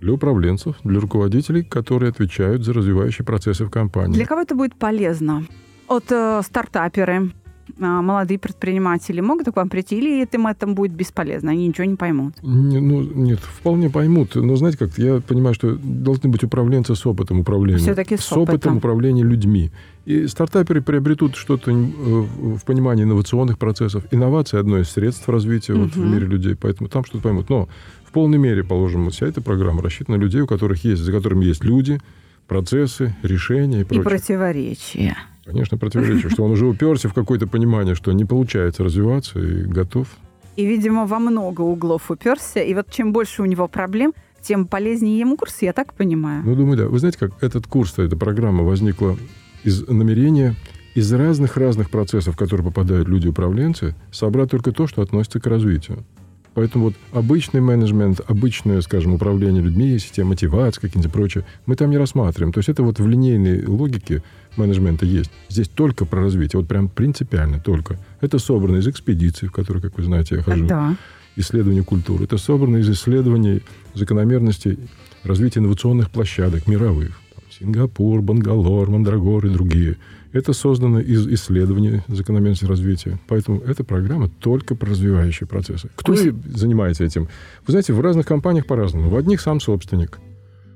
Для управленцев, для руководителей, которые отвечают за развивающие процессы в компании. Для кого это будет полезно? От э, стартаперы, молодые предприниматели могут к вам прийти, или этим этом будет бесполезно, они ничего не поймут? Не, ну, нет, вполне поймут. Но знаете как, я понимаю, что должны быть управленцы с опытом управления. Все-таки с, с опытом. опытом управления людьми. И стартаперы приобретут что-то э, в понимании инновационных процессов. Инновация – одно из средств развития угу. вот, в мире людей, поэтому там что-то поймут. Но в полной мере, положим, вся эта программа рассчитана на людей, у которых есть, за которыми есть люди, процессы, решения и прочее. И противоречия. Конечно, противоречие, что он уже уперся в какое-то понимание, что не получается развиваться и готов. И, видимо, во много углов уперся. И вот чем больше у него проблем, тем полезнее ему курс, я так понимаю. Ну, думаю, да. Вы знаете, как этот курс, эта программа возникла из намерения из разных-разных процессов, в которые попадают люди-управленцы, собрать только то, что относится к развитию. Поэтому вот обычный менеджмент, обычное, скажем, управление людьми, система мотивации, какие-нибудь прочее, мы там не рассматриваем. То есть это вот в линейной логике менеджмента есть. Здесь только про развитие, вот прям принципиально только. Это собрано из экспедиций, в которые, как вы знаете, я хожу. Да. Исследования культуры. Это собрано из исследований закономерностей развития инновационных площадок мировых. Там, Сингапур, Бангалор, Мандрагор и другие – это создано из исследований закономерности развития. Поэтому эта программа только про развивающие процессы. Кто Пусть... занимается этим? Вы знаете, в разных компаниях по-разному. В одних сам собственник,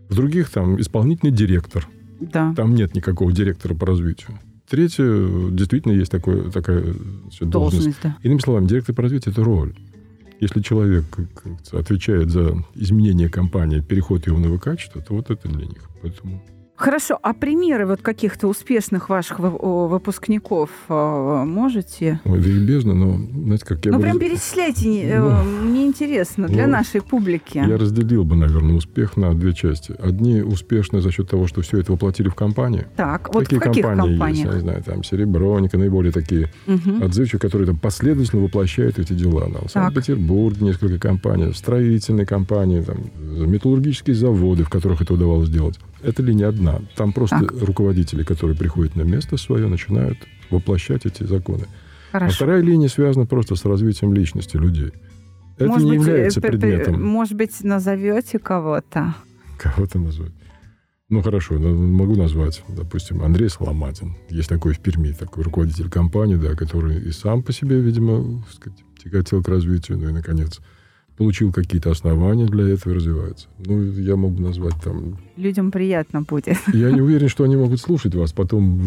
в других там исполнительный директор. Да. Там нет никакого директора по развитию. Третье, действительно есть такое, такая должность. должность да. Иными словами, директор по развитию – это роль. Если человек отвечает за изменение компании, переход ее в новое качество, то вот это для них. Поэтому Хорошо, а примеры вот каких-то успешных ваших выпускников э, можете? Ой, да но, знаете, как я Ну, бы... прям перечисляйте, э, ну, мне интересно, для ну, нашей публики. Я разделил бы, наверное, успех на две части. Одни успешны за счет того, что все это воплотили в компании. Так, вот такие в каких компании компаниях? Есть, я не знаю, там Сереброника, наиболее такие угу. отзывчивые, которые там последовательно воплощают эти дела. Там, в Санкт-Петербурге несколько компаний, строительные компании, там, металлургические заводы, в которых это удавалось сделать эта линия одна. Там просто так. руководители, которые приходят на место свое, начинают воплощать эти законы. А Хорошо. А вторая линия связана просто с развитием личности людей. Это может не быть, является э, предметом. Может быть, назовете кого-то? Кого-то назвать. Ну, хорошо, могу назвать, допустим, Андрей Соломатин. Есть такой в Перми, такой руководитель компании, да, который и сам по себе, видимо, сказать, тяготел к развитию, ну и, наконец, получил какие-то основания для этого и развивается. Ну, я могу назвать там... Людям приятно будет. Я не уверен, что они могут слушать вас. Потом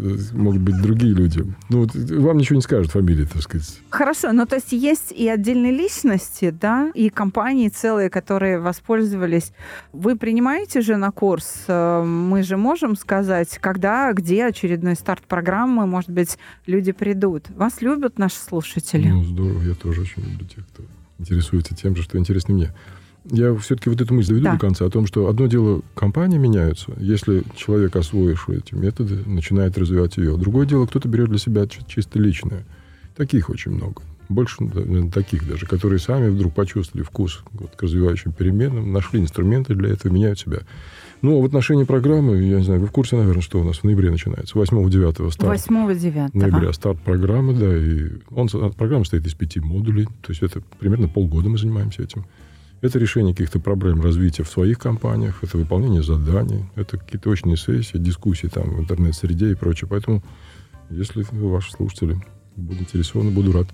э, могут быть другие люди. Ну, вот, вам ничего не скажут фамилии, так сказать. Хорошо, но то есть есть и отдельные личности, да, и компании целые, которые воспользовались. Вы принимаете же на курс? Э, мы же можем сказать, когда, где очередной старт программы, может быть, люди придут. Вас любят наши слушатели? Ну, здорово. Я тоже очень люблю тех, кто интересуется тем же, что интересно мне. Я все-таки вот эту мысль доведу да. до конца о том, что одно дело, компании меняются, если человек, освоивший эти методы, начинает развивать ее. Другое дело, кто-то берет для себя чисто личное. Таких очень много. Больше таких даже, которые сами вдруг почувствовали вкус вот, к развивающим переменам, нашли инструменты для этого, меняют себя. Ну, а в отношении программы, я не знаю, вы в курсе, наверное, что у нас в ноябре начинается? 8-9 старт. 8-9. Ноября старт программы, да, и он, программа состоит из пяти модулей, то есть это примерно полгода мы занимаемся этим. Это решение каких-то проблем развития в своих компаниях, это выполнение заданий, это какие-то очные сессии, дискуссии там в интернет-среде и прочее. Поэтому, если ваши слушатели будут интересованы, буду рад.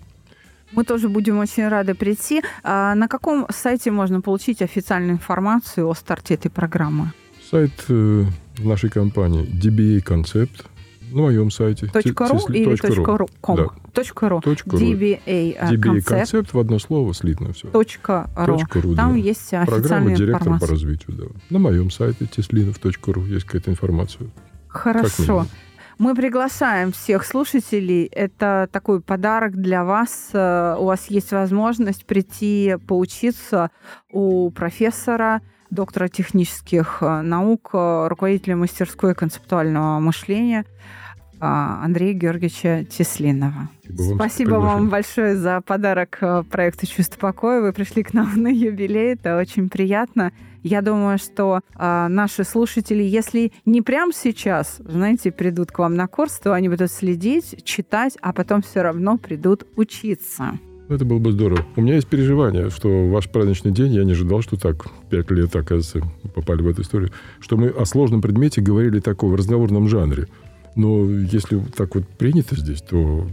Мы тоже будем очень рады прийти. А на каком сайте можно получить официальную информацию о старте этой программы? Сайт э, нашей компании DBA Concept. На моем сайте. .ру или .ру. Да. .ру. DBA DBA концепт. концепт в одно слово слитно все. .ру. .ру, Там да. есть Программа официальная «Директор по развитию». Да. На моем сайте teslinov.ru есть какая-то информация. Хорошо. Мы приглашаем всех слушателей. Это такой подарок для вас. Э, У вас есть возможность прийти поучиться у профессора, доктора технических э, наук, э, руководителя мастерской концептуального мышления э, Андрея Георгиевича Теслинова. Спасибо Спасибо вам большое за подарок проекту «Чувство покоя». Вы пришли к нам на юбилей. Это очень приятно. Я думаю, что э, наши слушатели, если не прямо сейчас, знаете, придут к вам на курс, то они будут следить, читать, а потом все равно придут учиться. Это было бы здорово. У меня есть переживание, что ваш праздничный день, я не ожидал, что так, пять лет, оказывается, попали в эту историю, что мы о сложном предмете говорили такой в разговорном жанре. Но если так вот принято здесь, то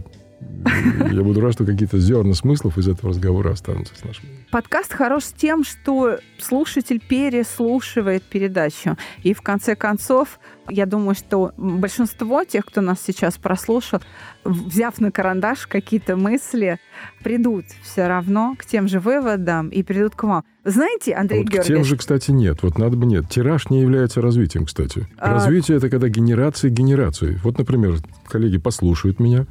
я буду рад, что какие-то зерна смыслов из этого разговора останутся с нашим. Подкаст хорош тем, что слушатель переслушивает передачу. И в конце концов, я думаю, что большинство тех, кто нас сейчас прослушал, взяв на карандаш какие-то мысли, придут все равно к тем же выводам и придут к вам. Знаете, А Андрей вот к тем Георгиевич, же, кстати, нет. Вот надо бы нет. Тираж не является развитием, кстати. А- Развитие это когда генерации генерации. Вот, например, коллеги послушают меня,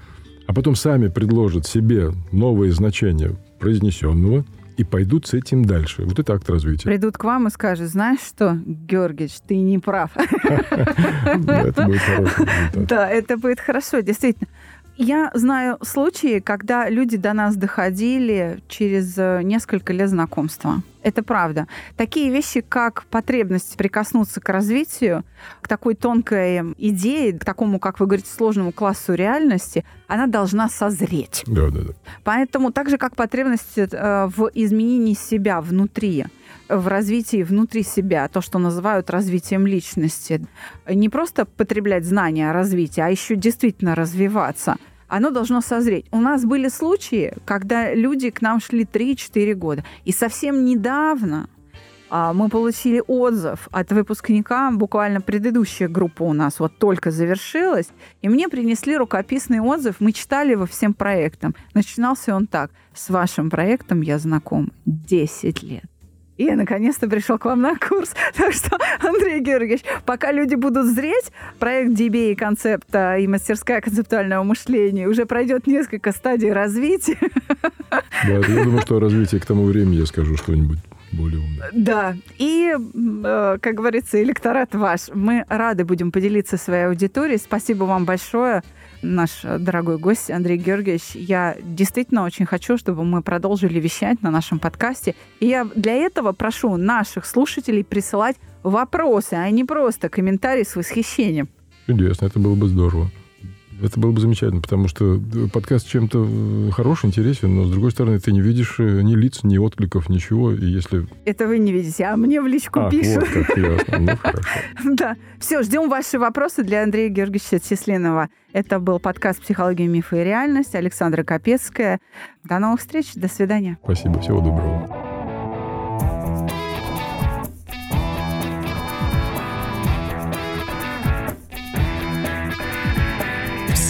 а потом сами предложат себе новые значения произнесенного и пойдут с этим дальше. Вот это акт развития. придут к вам и скажут, знаешь что, Георгиевич, ты не прав. Да, это будет результат. Да, это будет хорошо, действительно. Я знаю случаи, когда люди до нас доходили через э, несколько лет знакомства. Это правда. Такие вещи, как потребность прикоснуться к развитию, к такой тонкой идее, к такому, как вы говорите, сложному классу реальности, она должна созреть. Да, да, да. Поэтому так же, как потребность э, в изменении себя внутри, в развитии внутри себя, то, что называют развитием личности, не просто потреблять знания о развитии, а еще действительно развиваться, оно должно созреть. У нас были случаи, когда люди к нам шли 3-4 года. И совсем недавно а, мы получили отзыв от выпускника, буквально предыдущая группа у нас вот только завершилась, и мне принесли рукописный отзыв, мы читали его всем проектам. Начинался он так. С вашим проектом я знаком 10 лет. И наконец-то пришел к вам на курс. Так что, Андрей Георгиевич, пока люди будут зреть, проект DBA концепта и мастерская концептуального мышления уже пройдет несколько стадий развития. Да, я думаю, что о развитии к тому времени я скажу что-нибудь более умное. Да, и, э, как говорится, электорат ваш. Мы рады будем поделиться своей аудиторией. Спасибо вам большое, наш э, дорогой гость Андрей Георгиевич. Я действительно очень хочу, чтобы мы продолжили вещать на нашем подкасте. И я для этого прошу наших слушателей присылать вопросы, а не просто комментарии с восхищением. Чудесно, это было бы здорово. Это было бы замечательно, потому что подкаст чем-то э, хорош, интересен, но, с другой стороны, ты не видишь э, ни лиц, ни откликов, ничего. И если... Это вы не видите, а мне в личку А, пишут. вот как ясно. Ну, хорошо. Да. Все, ждем ваши вопросы для Андрея Георгиевича Теслинова. Это был подкаст «Психология, мифы и реальность». Александра Капецкая. До новых встреч. До свидания. Спасибо, всего доброго.